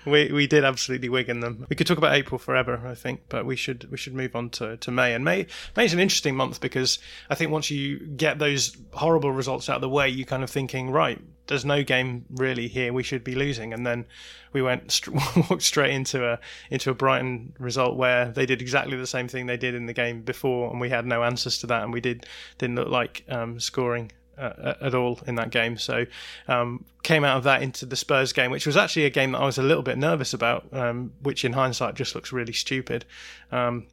We we did absolutely Wigan them. We could talk about April forever, I think, but we should we should move on to, to May. And May May's an interesting month because I think once you get those horrible results out of the way, you're kind of thinking, right, there's no game really here we should be losing. And then we went st- walked straight into a into a Brighton result where they did exactly the same thing they did in the game before, and we had no answers to that, and we did didn't look like um, scoring. Uh, at all in that game, so um, came out of that into the Spurs game, which was actually a game that I was a little bit nervous about, um, which in hindsight just looks really stupid. Um,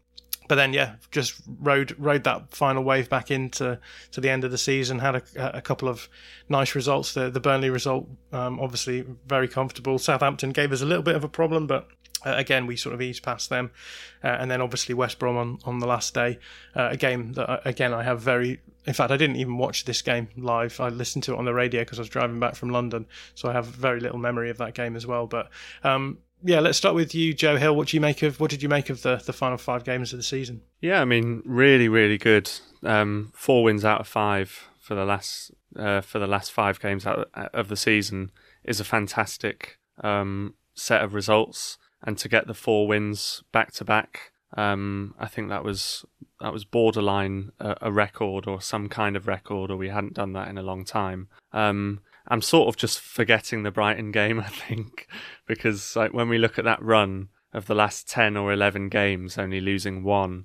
but then yeah, just rode rode that final wave back into to the end of the season. Had a, a couple of nice results. The the Burnley result, um, obviously very comfortable. Southampton gave us a little bit of a problem, but uh, again we sort of eased past them. Uh, and then obviously West Brom on, on the last day, uh, a game that uh, again I have very. In fact, I didn't even watch this game live. I listened to it on the radio because I was driving back from London, so I have very little memory of that game as well. But um, yeah, let's start with you, Joe Hill. What do you make of what did you make of the the final five games of the season? Yeah, I mean, really, really good. Um, four wins out of five for the last uh, for the last five games out of the season is a fantastic um, set of results, and to get the four wins back to back, um, I think that was that was borderline a, a, record or some kind of record, or we hadn't done that in a long time. Um, I'm sort of just forgetting the Brighton game, I think, because like when we look at that run of the last 10 or 11 games, only losing one,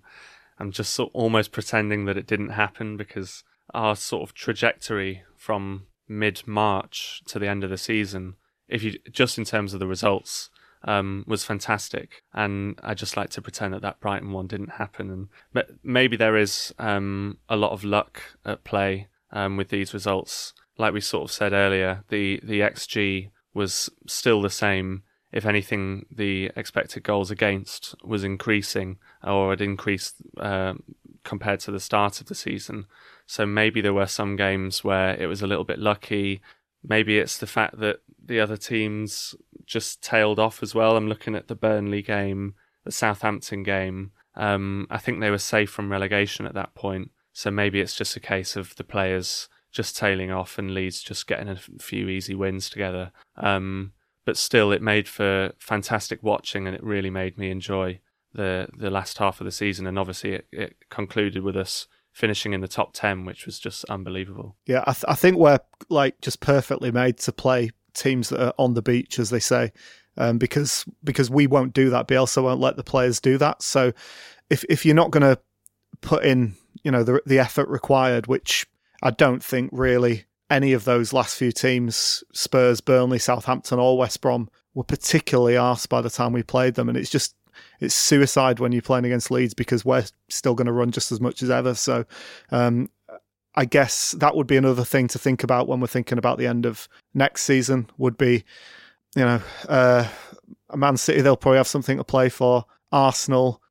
I'm just sort almost pretending that it didn't happen because our sort of trajectory from mid March to the end of the season, if you just in terms of the results, um, was fantastic. And I just like to pretend that that Brighton one didn't happen. And but maybe there is um, a lot of luck at play um, with these results like we sort of said earlier, the the xG was still the same. If anything, the expected goals against was increasing, or had increased uh, compared to the start of the season. So maybe there were some games where it was a little bit lucky. Maybe it's the fact that the other teams just tailed off as well. I'm looking at the Burnley game, the Southampton game. Um, I think they were safe from relegation at that point. So maybe it's just a case of the players just tailing off and Leeds just getting a few easy wins together. Um, but still, it made for fantastic watching, and it really made me enjoy the the last half of the season. And obviously, it, it concluded with us finishing in the top ten, which was just unbelievable. Yeah, I, th- I think we're like just perfectly made to play teams that are on the beach, as they say, um, because because we won't do that. Bielsa won't let the players do that. So if if you're not going to put in, you know, the the effort required, which I don't think really any of those last few teams, Spurs, Burnley, Southampton, or West Brom, were particularly arsed by the time we played them. And it's just, it's suicide when you're playing against Leeds because we're still going to run just as much as ever. So, um, I guess that would be another thing to think about when we're thinking about the end of next season. Would be, you know, uh, Man City. They'll probably have something to play for. Arsenal.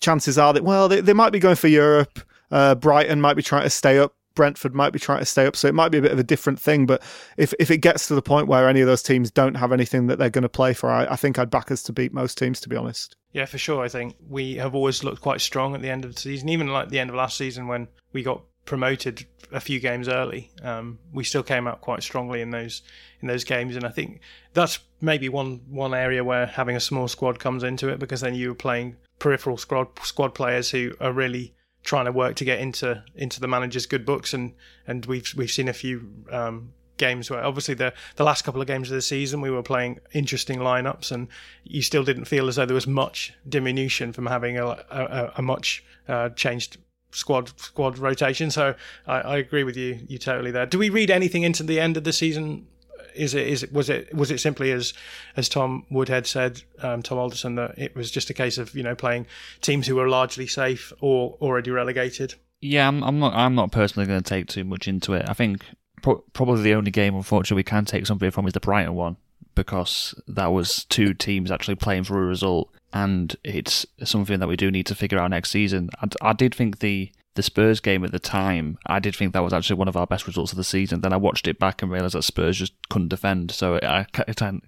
chances are that well, they, they might be going for Europe. Uh, Brighton might be trying to stay up. Brentford might be trying to stay up, so it might be a bit of a different thing. But if if it gets to the point where any of those teams don't have anything that they're going to play for, I, I think I'd back us to beat most teams, to be honest. Yeah, for sure. I think we have always looked quite strong at the end of the season, even like the end of last season when we got promoted a few games early. Um, we still came out quite strongly in those in those games, and I think that's maybe one one area where having a small squad comes into it because then you're playing peripheral squad squad players who are really trying to work to get into into the manager's good books, and and we've we've seen a few um, games where obviously the the last couple of games of the season we were playing interesting lineups, and you still didn't feel as though there was much diminution from having a a, a much uh, changed squad squad rotation. So I, I agree with you you totally there. Do we read anything into the end of the season is it is it was it was it simply as as Tom Woodhead said, um, Tom Alderson, that it was just a case of you know playing teams who were largely safe or already relegated. Yeah, I'm, I'm not. I'm not personally going to take too much into it. I think pro- probably the only game, unfortunately, we can take something from is the Brighton one because that was two teams actually playing for a result, and it's something that we do need to figure out next season. I, I did think the the Spurs game at the time, I did think that was actually one of our best results of the season. Then I watched it back and realised that Spurs just couldn't defend. So I, I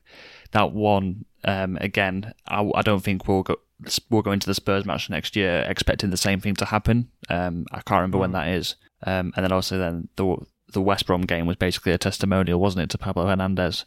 that one um, again, I, I, don't think we'll go we'll go into the Spurs match next year expecting the same thing to happen. Um, I can't remember when that is. Um, and then also then the the West Brom game was basically a testimonial, wasn't it, to Pablo Hernandez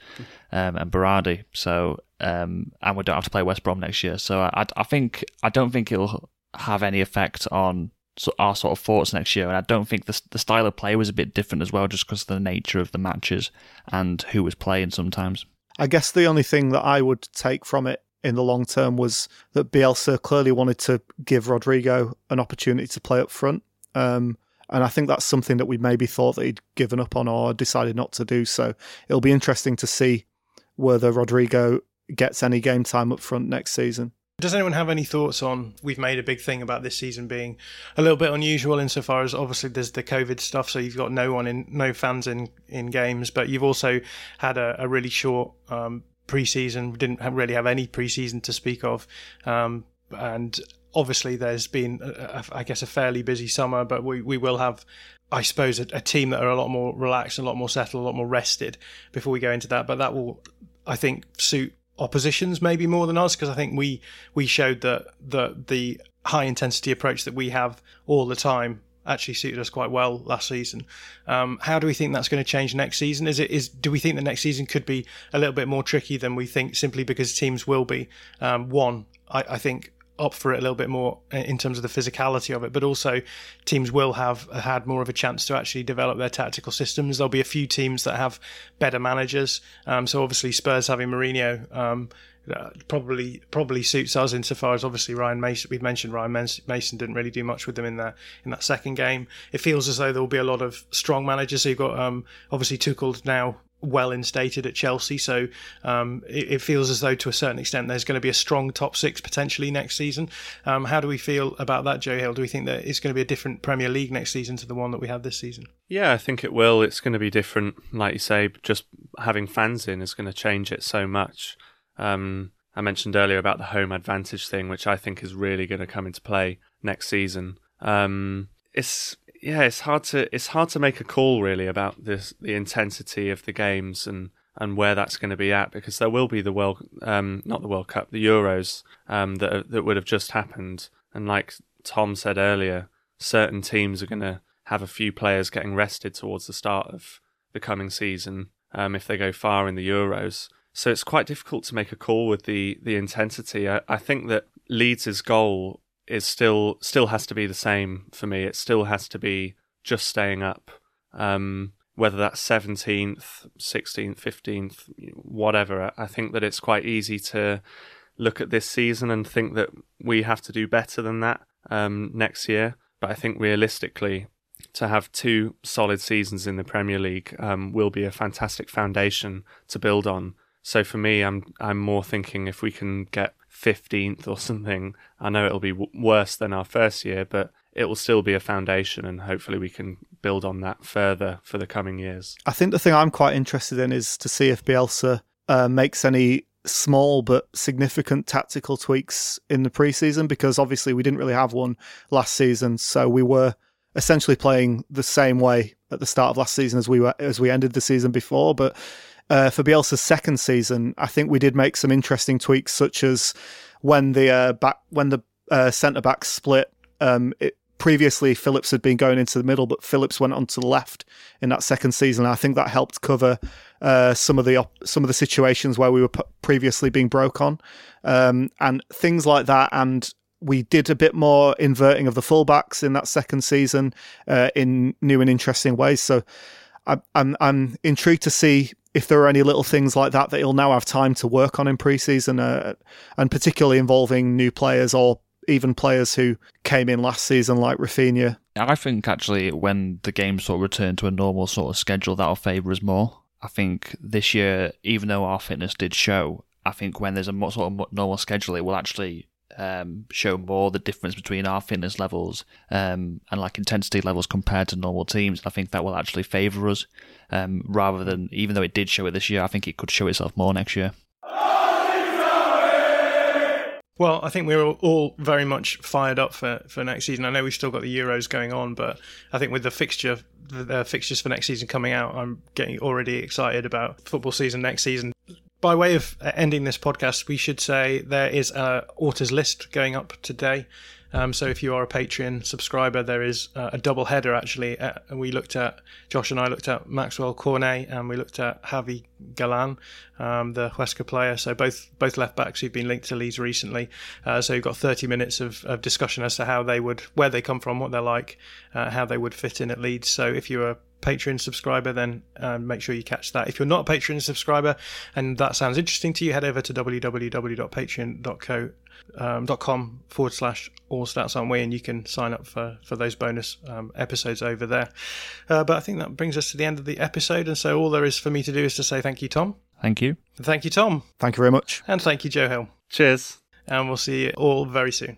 um, and Berardi. So um, and we don't have to play West Brom next year. So I, I think I don't think it'll have any effect on so our sort of thoughts next year. And I don't think the the style of play was a bit different as well, just because of the nature of the matches and who was playing sometimes. I guess the only thing that I would take from it in the long term was that Bielsa clearly wanted to give Rodrigo an opportunity to play up front. Um, and I think that's something that we maybe thought that he'd given up on or decided not to do. So it'll be interesting to see whether Rodrigo gets any game time up front next season. Does anyone have any thoughts on? We've made a big thing about this season being a little bit unusual insofar as obviously there's the COVID stuff, so you've got no one in, no fans in in games, but you've also had a, a really short um, preseason. Didn't have, really have any preseason to speak of, um, and obviously there's been, a, a, I guess, a fairly busy summer, but we we will have I suppose a, a, team that are a lot more relaxed, a lot more settled, a lot more rested before we go into that. But that will, I think, suit oppositions maybe more than us because I think we we showed that that the high intensity approach that we have all the time actually suited us quite well last season. Um, how do we think that's going to change next season? Is it is do we think the next season could be a little bit more tricky than we think simply because teams will be um, one? I, I think up for it a little bit more in terms of the physicality of it, but also teams will have had more of a chance to actually develop their tactical systems. There'll be a few teams that have better managers. Um, so obviously Spurs having Mourinho um, probably probably suits us insofar as obviously Ryan Mason. We've mentioned Ryan Mason didn't really do much with them in that in that second game. It feels as though there will be a lot of strong managers. So you've got um, obviously Tuchel now well instated at Chelsea. So um, it, it, feels as though, to a certain extent, there's going to be a strong top six potentially next season. Um, how do we feel about that, Joe Hill? Do we think that it's going to be a different Premier League next season to the one that we had this season? Yeah, I think it will. It's going to be different. Like you say, just having fans in is going to change it so much. Um, I mentioned earlier about the home advantage thing, which I think is really going to come into play next season. Um, it's yeah, it's hard to it's hard to make a call really about this the intensity of the games and and where that's going to be at because there will be the world um, not the World Cup the Euros um, that that would have just happened and like Tom said earlier certain teams are going to have a few players getting rested towards the start of the coming season um, if they go far in the Euros. So it's quite difficult to make a call with the the intensity. I, I think that Leeds' goal is still still has to be the same for me. It still has to be just staying up. Um, whether that's 17th, 16th, 15th, whatever. I think that it's quite easy to look at this season and think that we have to do better than that um, next year. But I think realistically, to have two solid seasons in the Premier League um, will be a fantastic foundation to build on. So for me, I'm I'm more thinking if we can get 15th or something. I know it'll be w- worse than our first year, but it will still be a foundation, and hopefully we can build on that further for the coming years. I think the thing I'm quite interested in is to see if Bielsa uh, makes any small but significant tactical tweaks in the preseason because obviously we didn't really have one last season, so we were essentially playing the same way at the start of last season as we were as we ended the season before. But uh, for Bielsa's second season, I think we did make some interesting tweaks, such as when the uh, back when the uh, centre back split. Um, it, previously, Phillips had been going into the middle, but Phillips went on to the left in that second season. I think that helped cover uh, some of the op- some of the situations where we were p- previously being broke on, um, and things like that. And we did a bit more inverting of the fullbacks in that second season uh, in new and interesting ways. So I'm I'm intrigued to see if there are any little things like that that he'll now have time to work on in preseason, uh, and particularly involving new players or even players who came in last season, like Raphinha. I think actually when the game sort of return to a normal sort of schedule, that'll favour us more. I think this year, even though our fitness did show, I think when there's a more sort of normal schedule, it will actually um, show more the difference between our fitness levels um, and like intensity levels compared to normal teams. I think that will actually favour us um, rather than, even though it did show it this year, I think it could show itself more next year. Well, I think we're all very much fired up for, for next season. I know we've still got the Euros going on, but I think with the fixture, the fixtures for next season coming out, I'm getting already excited about football season next season. By way of ending this podcast, we should say there is a authors list going up today. Um, so if you are a Patreon subscriber, there is uh, a double header actually. Uh, we looked at Josh and I looked at Maxwell Cornet and we looked at Javi Galan, um, the Huesca player. So both both left backs who've been linked to Leeds recently. Uh, so you've got 30 minutes of, of, discussion as to how they would, where they come from, what they're like, uh, how they would fit in at Leeds. So if you're a Patreon subscriber, then um, make sure you catch that. If you're not a Patreon subscriber and that sounds interesting to you, head over to www.patreon.co um, .com forward slash all stats aren't we and you can sign up for, for those bonus um, episodes over there. Uh, but I think that brings us to the end of the episode. And so all there is for me to do is to say thank you, Tom. Thank you. Thank you, Tom. Thank you very much. And thank you, Joe Hill. Cheers. And we'll see you all very soon.